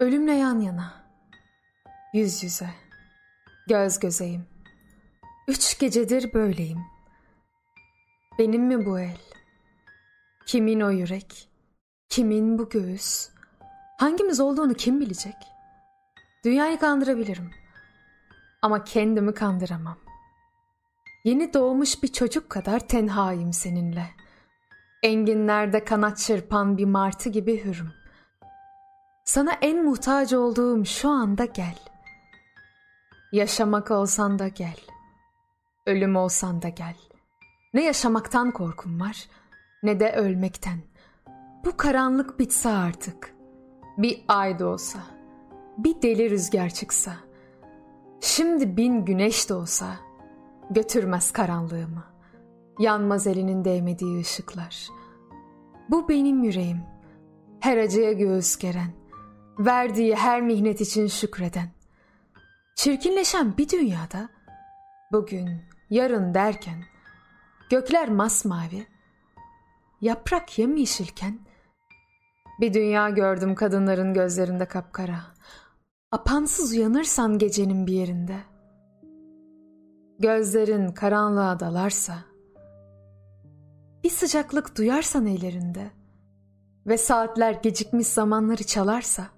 Ölümle yan yana, yüz yüze, göz gözeyim. Üç gecedir böyleyim. Benim mi bu el? Kimin o yürek? Kimin bu göğüs? Hangimiz olduğunu kim bilecek? Dünyayı kandırabilirim. Ama kendimi kandıramam. Yeni doğmuş bir çocuk kadar tenhayım seninle. Enginlerde kanat çırpan bir martı gibi hürüm. Sana en muhtaç olduğum şu anda gel. Yaşamak olsan da gel. Ölüm olsan da gel. Ne yaşamaktan korkum var ne de ölmekten. Bu karanlık bitse artık. Bir ay da olsa. Bir deli rüzgar çıksa. Şimdi bin güneş de olsa. Götürmez karanlığımı. Yanmaz elinin değmediği ışıklar. Bu benim yüreğim. Her acıya göğüs geren verdiği her mihnet için şükreden. Çirkinleşen bir dünyada bugün, yarın derken gökler masmavi, yaprak yemyeşilken bir dünya gördüm kadınların gözlerinde kapkara. Apansız uyanırsan gecenin bir yerinde. Gözlerin karanlığa dalarsa, bir sıcaklık duyarsan ellerinde ve saatler gecikmiş zamanları çalarsa,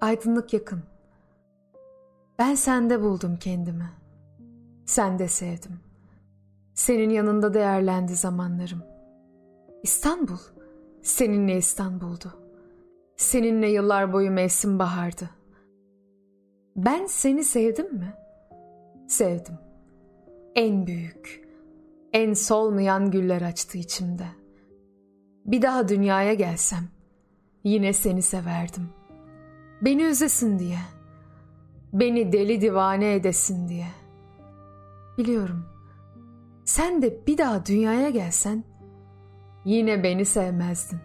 aydınlık yakın. Ben sende buldum kendimi. Sende sevdim. Senin yanında değerlendi zamanlarım. İstanbul, seninle İstanbul'du. Seninle yıllar boyu mevsim bahardı. Ben seni sevdim mi? Sevdim. En büyük, en solmayan güller açtı içimde. Bir daha dünyaya gelsem yine seni severdim.'' Beni üzesin diye. Beni deli divane edesin diye. Biliyorum. Sen de bir daha dünyaya gelsen yine beni sevmezdin.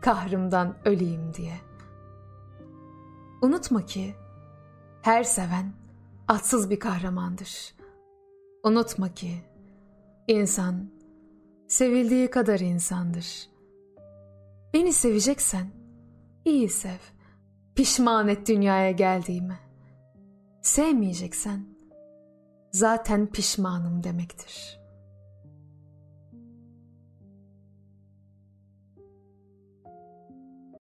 Kahrımdan öleyim diye. Unutma ki her seven atsız bir kahramandır. Unutma ki insan sevildiği kadar insandır. Beni seveceksen iyi sev. Pişman et dünyaya geldiğimi. Sevmeyeceksen zaten pişmanım demektir.''